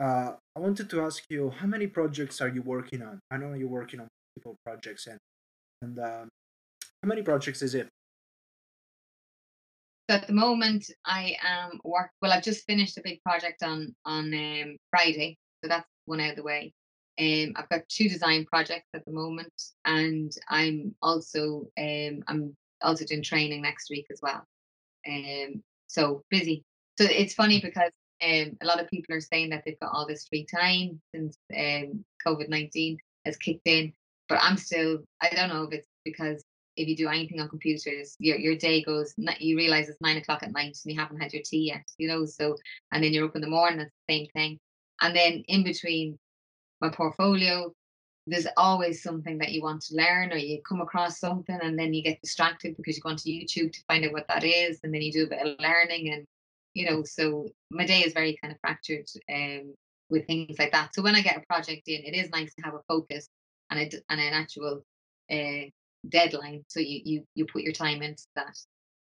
Uh, i wanted to ask you how many projects are you working on? I know you're working on multiple projects and and um, how many projects is it? So at the moment i am work well i've just finished a big project on on um, friday so that's one out of the way. Um, I've got two design projects at the moment, and I'm also um, I'm also doing training next week as well. Um, so busy. So it's funny because um, a lot of people are saying that they've got all this free time since um, COVID 19 has kicked in. But I'm still, I don't know if it's because if you do anything on computers, your, your day goes, you realize it's nine o'clock at night and you haven't had your tea yet, you know? So, and then you're up in the morning, it's the same thing. And then in between my portfolio, there's always something that you want to learn or you come across something and then you get distracted because you go onto YouTube to find out what that is and then you do a bit of learning and you know so my day is very kind of fractured um, with things like that. So when I get a project in it is nice to have a focus and, a, and an actual uh, deadline. So you, you you put your time into that.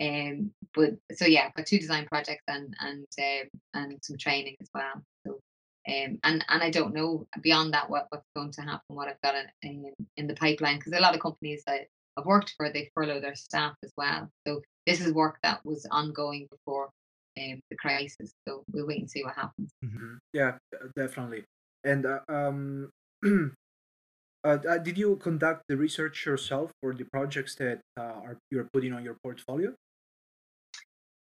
Um but so yeah I've got two design projects and and um, and some training as well. So um, and and I don't know beyond that what, what's going to happen, what I've got in, in, in the pipeline, because a lot of companies that I've worked for, they furlough their staff as well. So this is work that was ongoing before um, the crisis. So we'll wait and see what happens. Mm-hmm. Yeah, definitely. And uh, um, (clears throat) uh, did you conduct the research yourself for the projects that uh, are you're putting on your portfolio?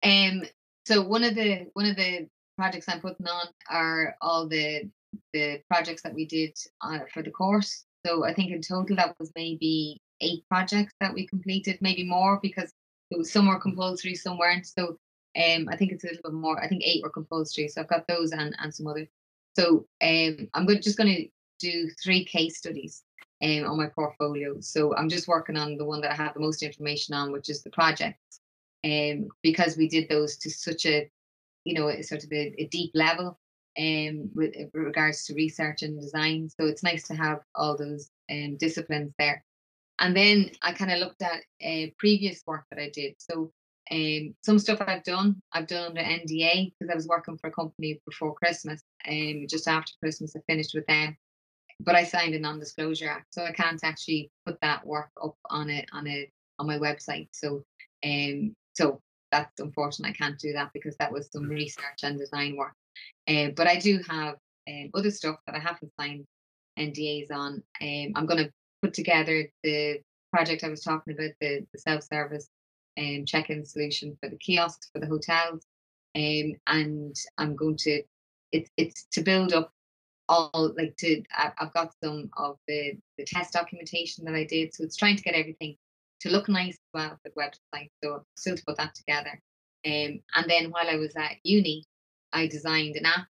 Um. So one of the one of the projects I'm putting on are all the the projects that we did uh, for the course. So I think in total that was maybe eight projects that we completed, maybe more because it was some were compulsory, some weren't. So um, I think it's a little bit more. I think eight were compulsory. So I've got those and, and some others. So um, I'm just going to do three case studies um, on my portfolio. So I'm just working on the one that I have the most information on, which is the projects. um, because we did those to such a, you know, sort of a, a deep level um, with, with, regards to research and design. So it's nice to have all those um, disciplines there. And then I kind of looked at uh, previous work that I did. So um, some stuff I've done, I've done under NDA because I was working for a company before Christmas. Um, just after Christmas, I finished with them, but I signed a non-disclosure act, so I can't actually put that work up on it on a on my website. So, um, so that's unfortunate. I can't do that because that was some research and design work. Uh, but I do have um, other stuff that I haven't signed NDAs on. Um, I'm going to put together the project I was talking about, the, the self-service um, check-in solution for the kiosks for the hotels. Um, and I'm going to it's it's to build up all like to I, have got some of the the test documentation that I did, so it's trying to get everything to look nice as well for the website. So still to put that together. Um, and then while I was at uni, I designed an app,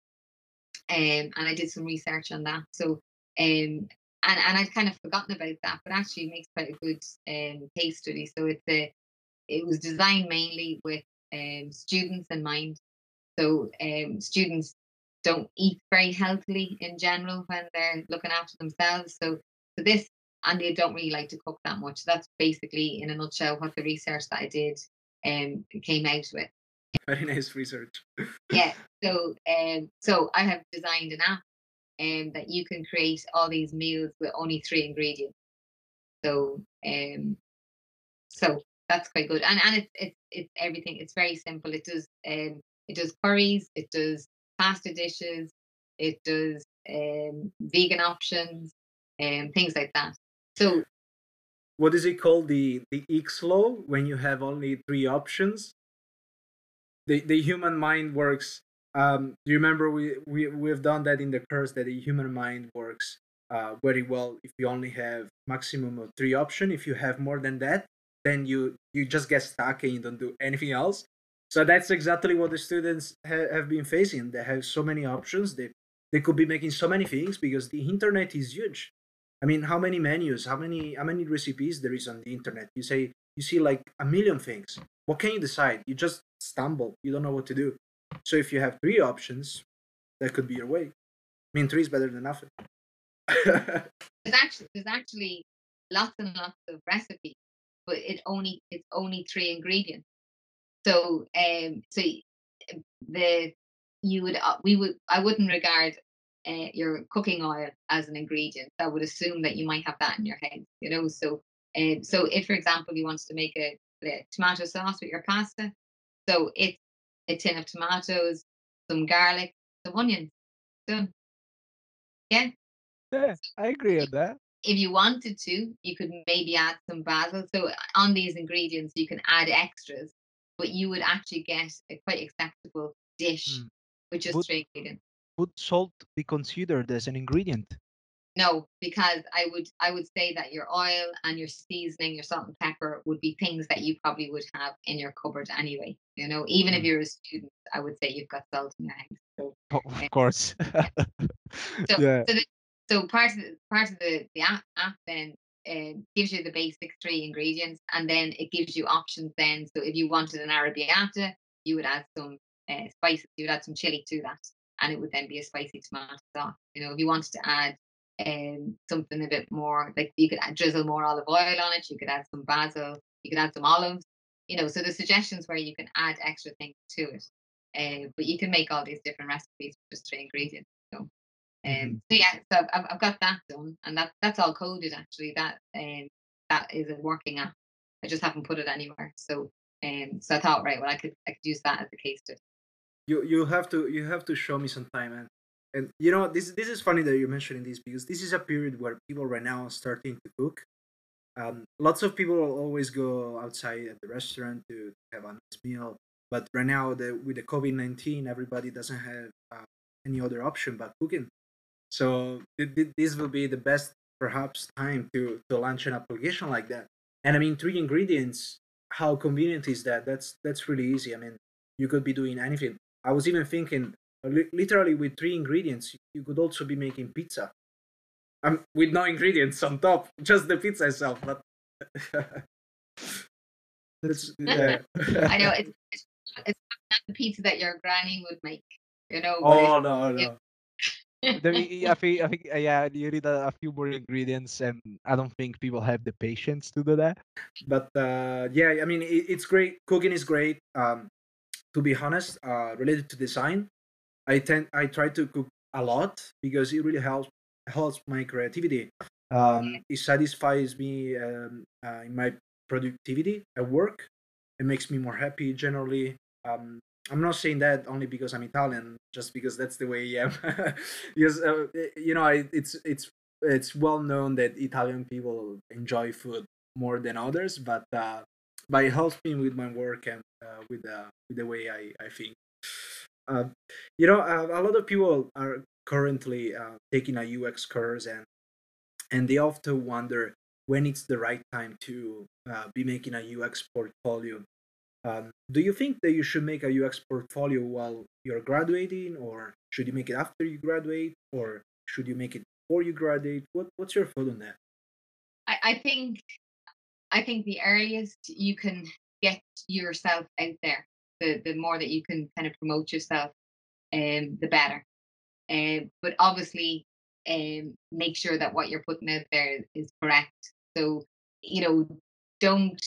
um, and I did some research on that. So um, and and I'd kind of forgotten about that, but actually it makes quite a good um, case study. So it's a it was designed mainly with um, students in mind. So um, students don't eat very healthily in general when they're looking after themselves. So, so this and they don't really like to cook that much. That's basically, in a nutshell, what the research that I did um, came out with. (laughs) Very nice research. yeah. (laughs) So, um, so I have designed an app um, that you can create all these meals with only three ingredients. So, um, so that's quite good. And and it's it's it's everything. It's very simple. It does um it does curries, it does pasta dishes, it does um vegan options, and um, things like that. So what is it called? The the Hick's Law when you have only three options? The the human mind works um do you remember we, we we've done that in the course that the human mind works uh, very well if you only have maximum of three options? If you have more than that then you you just get stuck and you don't do anything else. So that's exactly what the students ha- have been facing. They have so many options. They they could be making so many things because the internet is huge i mean how many menus how many how many recipes there is on the internet? You say you see like a million things. What can you decide? You just stumble. You don't know what to do. So if you have three options that could be your way. I mean three is better than nothing. (laughs) There's actually there's actually lots and lots of recipes but it only it's only three ingredients. So um so the you would uh, we would I wouldn't regard uh, your cooking oil as an ingredient. I would assume that you might have that in your head, you know. So um, so if for example you wanted to make a, a tomato sauce with your pasta, so it's a tin of tomatoes, some garlic, some onions, done. Yeah. Yeah, I agree with that if you wanted to, you could maybe add some basil. So on these ingredients, you can add extras, but you would actually get a quite acceptable dish mm. with just would, three ingredients. Would salt be considered as an ingredient? No, because I would I would say that your oil and your seasoning, your salt and pepper would be things that you probably would have in your cupboard anyway. You know, even mm. if you're a student, I would say you've got salt in your house. So, oh, of course. (laughs) so, yeah. so the, so part of the, part of the, the app, app then uh, gives you the basic three ingredients and then it gives you options then. So if you wanted an arrabbiata, you would add some uh, spices, you would add some chili to that and it would then be a spicy tomato sauce. You know, if you wanted to add um, something a bit more, like you could add, drizzle more olive oil on it, you could add some basil, you could add some olives, you know, so the suggestions where you can add extra things to it. Uh, but you can make all these different recipes with just three ingredients. So Mm-hmm. Um, so yeah, so I've, I've got that done, and that that's all coded actually. That um, that is a working app. I just haven't put it anywhere. So um, so I thought, right, well, I could I could use that as a case study. You you have to you have to show me some time, and and you know this this is funny that you're mentioning this because this is a period where people right now are starting to cook. Um, lots of people always go outside at the restaurant to have a nice meal, but right now the, with the COVID nineteen, everybody doesn't have uh, any other option but cooking. So this will be the best perhaps time to to launch an application like that. And I mean, three ingredients. How convenient is that? That's that's really easy. I mean, you could be doing anything. I was even thinking, literally with three ingredients, you could also be making pizza. Um, with no ingredients on top, (laughs) just the pizza itself. But (laughs) That's (laughs) yeah. I know it's, it's it's not the pizza that your granny would make, you know. but oh no no. The, I think I think uh, yeah, you need a, a few more ingredients, and I don't think people have the patience to do that. but uh, yeah, I mean, it, it's great. Cooking is great. Um, to be honest, uh, related to design, I tend I try to cook a lot because it really helps helps my creativity. Um, it satisfies me um, uh, in my productivity at work. It makes me more happy generally. Um, I'm not saying that only because I'm Italian, just because that's the way I am. (laughs) because uh, you know, I, it's it's it's well known that Italian people enjoy food more than others, but uh, helps me with my work and uh, with the with the way I I think. Uh, you know, uh, a lot of people are currently uh, taking a UX course and and they often wonder when it's the right time to uh, be making a UX portfolio. Um, do you think that you should make a UX portfolio while you're graduating, or should you make it after you graduate, or should you make it before you graduate? What What's your thought on that? I, I think I think the earliest you can get yourself out there, the the more that you can kind of promote yourself, um, the better. Um, but obviously, um, make sure that what you're putting out there is correct. So you know, don't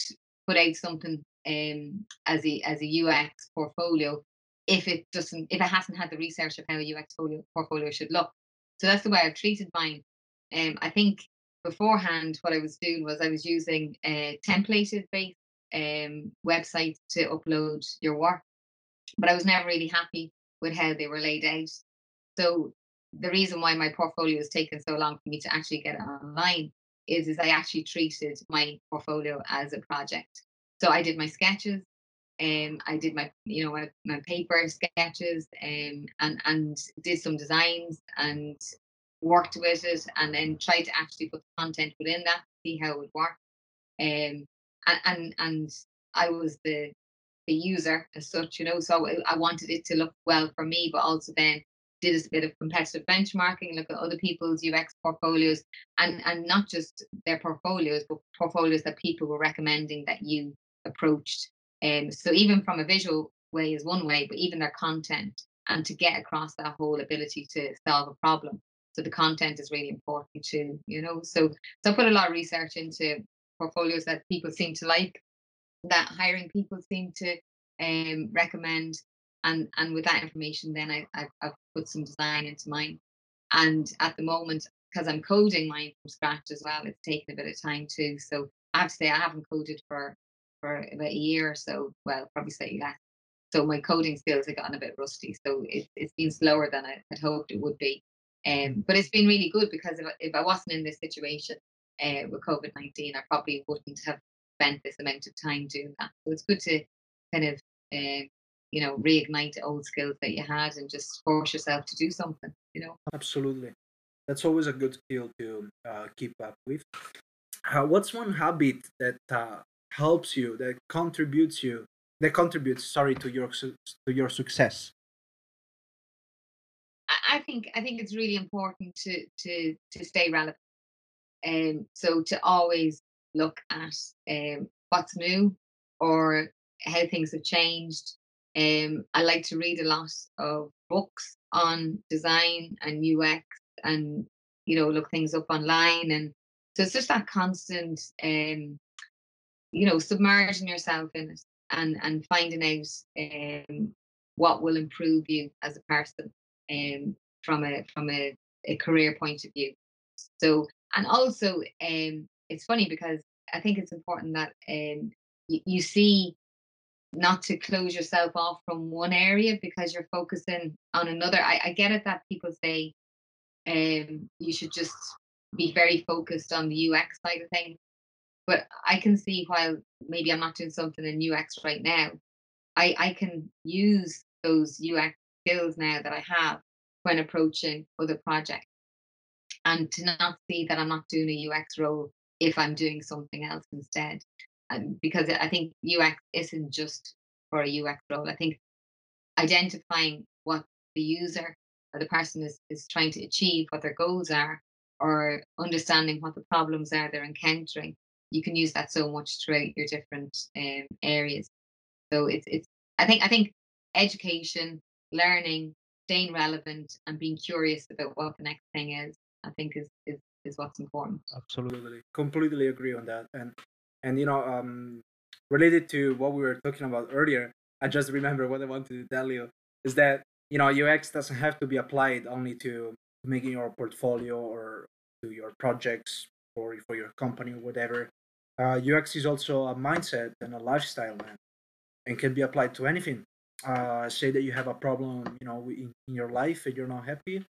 put out something um as a as a UX portfolio if it doesn't if it hasn't had the research of how a UX portfolio, should look. So that's the way I've treated mine. Um, I think beforehand, what I was doing was I was using a templated based um, websites to upload your work, but I was never really happy with how they were laid out. So the reason why my portfolio has taken so long for me to actually get it online is is I actually treated my portfolio as a project. So I did my sketches, um, I did my you know my, my paper sketches, um, and and did some designs and worked with it, and then tried to actually put content within that, see how it would work. Um, and and and I was the the user as such, you know. So I, I wanted it to look well for me, but also then did a bit of competitive benchmarking, look at other people's UX portfolios, and and not just their portfolios, but portfolios that people were recommending that you approached. Um, so even from a visual way is one way, but even their content and to get across that whole ability to solve a problem. So the content is really important too, you know. So so I put a lot of research into portfolios that people seem to like, that hiring people seem to um, recommend, and and with that information, then I I've, I've put some design into mine. And at the moment, because I'm coding mine from scratch as well, it's taken a bit of time too. So I have to say I haven't coded for for about a year or so. Well, probably slightly less. So my coding skills have gotten a bit rusty. So it, it's been slower than I had hoped it would be. Um, but it's been really good because if, if I wasn't in this situation uh, with COVID 19, I probably wouldn't have spent this amount of time doing that. So it's good to kind of, uh, you know, reignite old skills that you had and just force yourself to do something, you know. Absolutely, that's always a good skill to uh, keep up with. What's one habit that uh, helps you, that contributes you, that contributes, sorry, to your to your success? I, think I think it's really important to to to stay relevant. Um, so to always look at um, what's new or how things have changed. Um, I like to read a lot of books on design and UX and you know look things up online and so it's just that constant um, you know submerging yourself in it and and finding out um, what will improve you as a person um, from a from a, a career point of view so and also um, it's funny because I think it's important that um, you, you see not to close yourself off from one area because you're focusing on another. I, I get it that people say um, you should just be very focused on the UX side of things. But I can see while maybe I'm not doing something in UX right now, I, I can use those UX skills now that I have when approaching other projects and to not see that I'm not doing a UX role if I'm doing something else instead. And because I think UX isn't just for a UX role. I think identifying what the user or the person is, is trying to achieve, what their goals are, or understanding what the problems are they're encountering you can use that so much throughout your different um, areas. So it's it's I think I think education, learning, staying relevant, and being curious about what the next thing is. I think is is is what's important. Absolutely, completely agree on that. And and you know, um, related to what we were talking about earlier, I just remember what I wanted to tell you is that you know UX doesn't have to be applied only to making your portfolio or to your projects or for your company or whatever. Uh, UX is also a mindset and a lifestyle, man, and can be applied to anything. Uh, say that you have a problem, you know, in, in your life and you're not happy.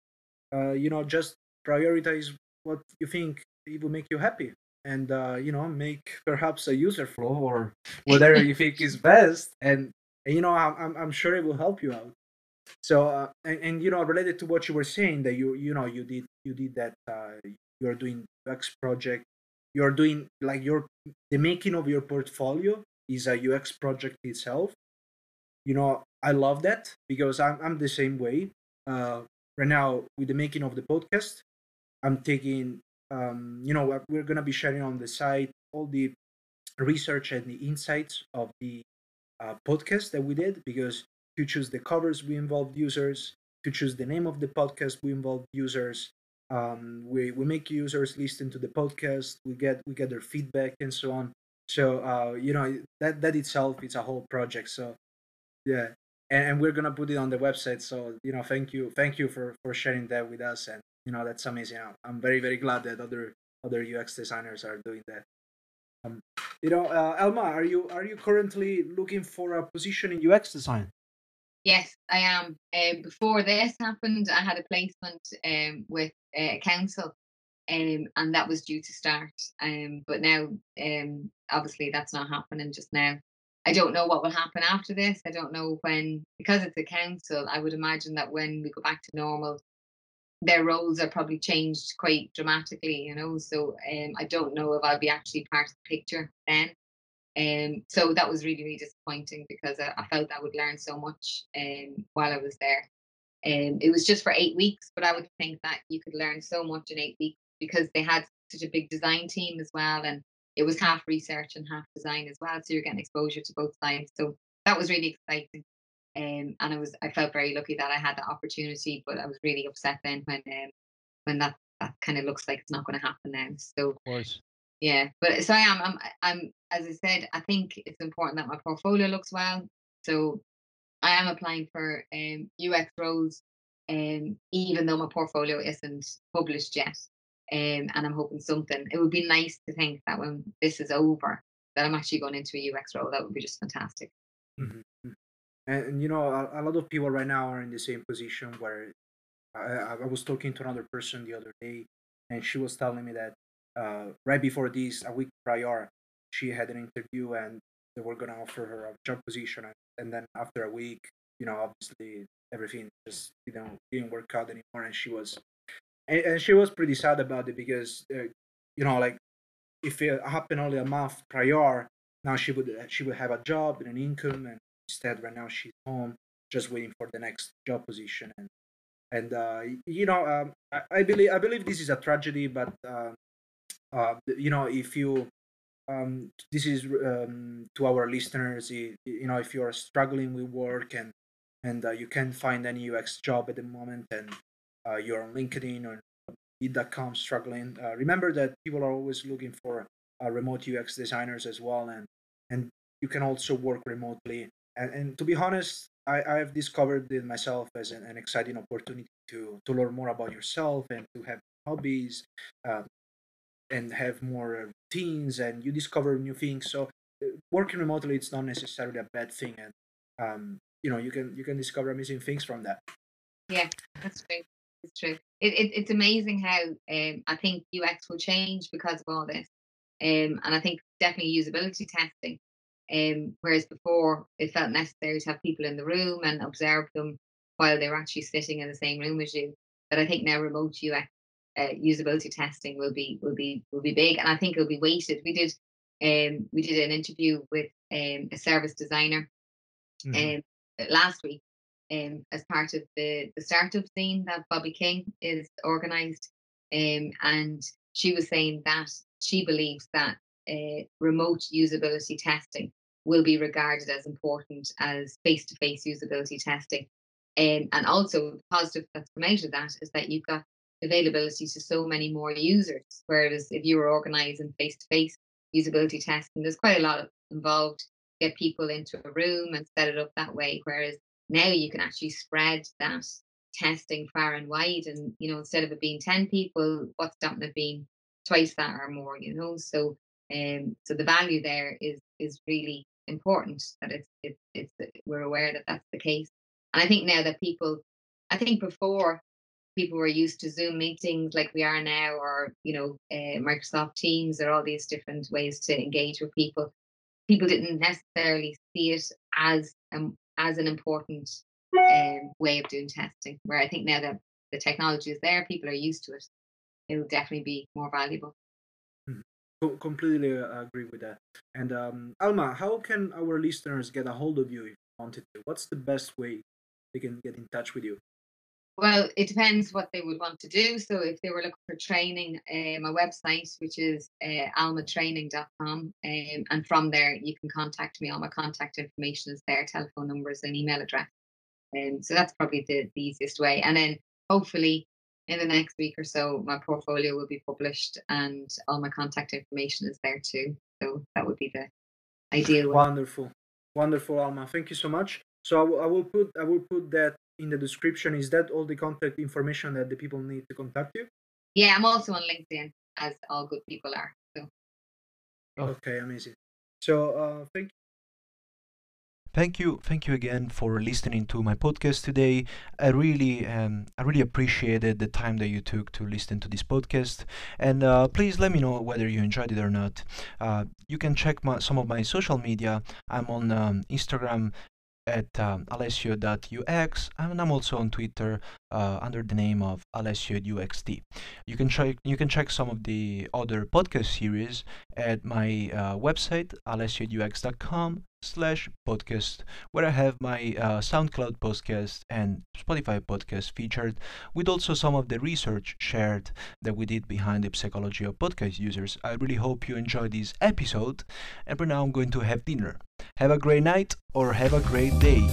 Uh, you know, just prioritize what you think it will make you happy and uh, you know make perhaps a user flow or whatever you think is (laughs) best and, and you know I'm, I'm sure it will help you out so uh, and, and you know related to what you were saying that you you know you did you did that uh, you're doing ux project you're doing like your the making of your portfolio is a ux project itself you know i love that because i'm, I'm the same way. Uh, right now with the making of the podcast i'm taking um, you know we're going to be sharing on the site all the research and the insights of the uh, podcast that we did because to choose the covers we involved users. To choose the name of the podcast we involved users. Um, we, we make users listen to the podcast. We get we get their feedback and so on. So uh, you know that that itself is a whole project. So yeah and, we're gonna put it on the website so you know thank you thank you for for sharing that with us and you know that's amazing. I'm very very glad that other other ux designers are doing that. Um, you know uh, Alma are you are you currently looking for a position in ux design? Yes i am. Um, before this happened i had a placement um, with a council um, and that was due to start um, but now um, obviously that's not happening just now I don't know what will happen after this. I don't know when, because it's a council, I would imagine that when we go back to normal, their roles are probably changed quite dramatically, you know. So um, I don't know if I'll be actually part of the picture then. Um, so that was really, really disappointing because I, I felt I would learn so much um, while I was there. Um, it was just for eight weeks, but I would think that you could learn so much in eight weeks because they had such a big design team as well, and it was half research and half design as well. So you're getting exposure to both sides. So that was really exciting. Um, and I was I felt very lucky that I had the opportunity, but I was really upset then when um, when that that kind of looks like it's not going to happen now. So of course, yeah. But so I am I'm I'm as I said, I think it's important that my portfolio looks well. So I am applying for um, UX roles, um, even though my portfolio isn't published yet. Um, and I'm hoping something. It would be nice to think that when this is over, that I'm actually going into a UX role. That would be just fantastic. Mm-hmm and, and you know a, a, lot of people right now are in the same position where I, I was talking to another person the other day and she was telling me that uh, right before this a week prior she had an interview and they were going to offer her a job position and, and then after a week you know obviously everything just know didn't work out anymore and she was and, and she was pretty sad about it because uh, you know like if it happened only a month prior now she would she would have a job and an income and Instead, right now she's home, just waiting for the next job position. And and uh, you know, um, I, I, believe I believe this is a tragedy, but uh, uh, you know, if you um, this is um, to our listeners, you, you know, if you are struggling with work and and uh, you can't find any UX job at the moment, and uh, you're on LinkedIn or Indeed.com struggling, uh, remember that people are always looking for uh, remote UX designers as well, and and you can also work remotely. And, and to be honest I, I've discovered it myself as an, an, exciting opportunity to to learn more about yourself and to have hobbies um, and have more routines and you discover new things. So uh, working remotely it's not necessarily a bad thing and um, you know you can you can discover amazing things from that. Yeah that's true it's true it, it, it's amazing how um, i think ux will change because of all this um, and i think definitely usability testing um, whereas before it felt necessary to have people in the room and observe them while they were actually sitting in the same room as you. But I think now remote UX uh, usability testing will be will be will be big, and I think it'll be weighted. We did um, we did an interview with um, a service designer mm-hmm. um, last week um, as part of the the startup scene that Bobby King is organised, um, and she was saying that she believes that uh, remote usability testing will be regarded as important as face-to-face usability testing. Um, and also the positive that's come out of that is that you've got availability to so many more users. Whereas if you were organising face-to-face usability testing, there's quite a lot involved. Get people into a room and set it up that way. Whereas now you can actually spread that testing far and wide, and you know instead of it being ten people, what's stopping it being twice that or more? You know, so um, so the value there is is really important that it's it's it's we're aware that that's the case. And I think now that people, I think before people were used to Zoom meetings like we are now, or you know uh, Microsoft Teams, or all these different ways to engage with people. People didn't necessarily see it as um, as an important um, way of doing testing. Where I think now that the technology is there, people are used to it. It'll definitely be more valuable. Mm-hmm. completely uh, agree with that. And um, Alma, how can our listeners get a hold of you if they wanted to? What's the best way they can get in touch with you? Well, it depends what they would want to do. So if they were looking for training, uh, my website, which is uh, almatraining.com, um, and from there you can contact me. All my contact information is there, telephone numbers and email address. Um, so that's probably the, the easiest way. And then hopefully in the next week or so, my portfolio will be published and all my contact information is there too. So that would be the ideal. Wonderful. Wonderful, Alma. Thank you so much. So I, w- I will put I will put that in the description. Is that all the contact information that the people need to contact you? Yeah, I'm also on LinkedIn, as all good people are. So. Okay, amazing. So uh, thank Thank you, thank you again for listening to my podcast today. I really, um, I really appreciated the time that you took to listen to this podcast, and uh, please let me know whether you enjoyed it or not. Uh, you can check my, some of my social media. I'm on um, Instagram at um, alessio.ux and I'm also on Twitter uh, under the name of alessio.uxt. You can check you can check some of the other podcast series at my uh, website alessio.ux.com slash podcast where I have my uh, SoundCloud podcast and Spotify podcast featured with also some of the research shared that we did behind the psychology of podcast users. I really hope you enjoyed this episode and for now I'm going to have dinner. Have a great night or have a great day.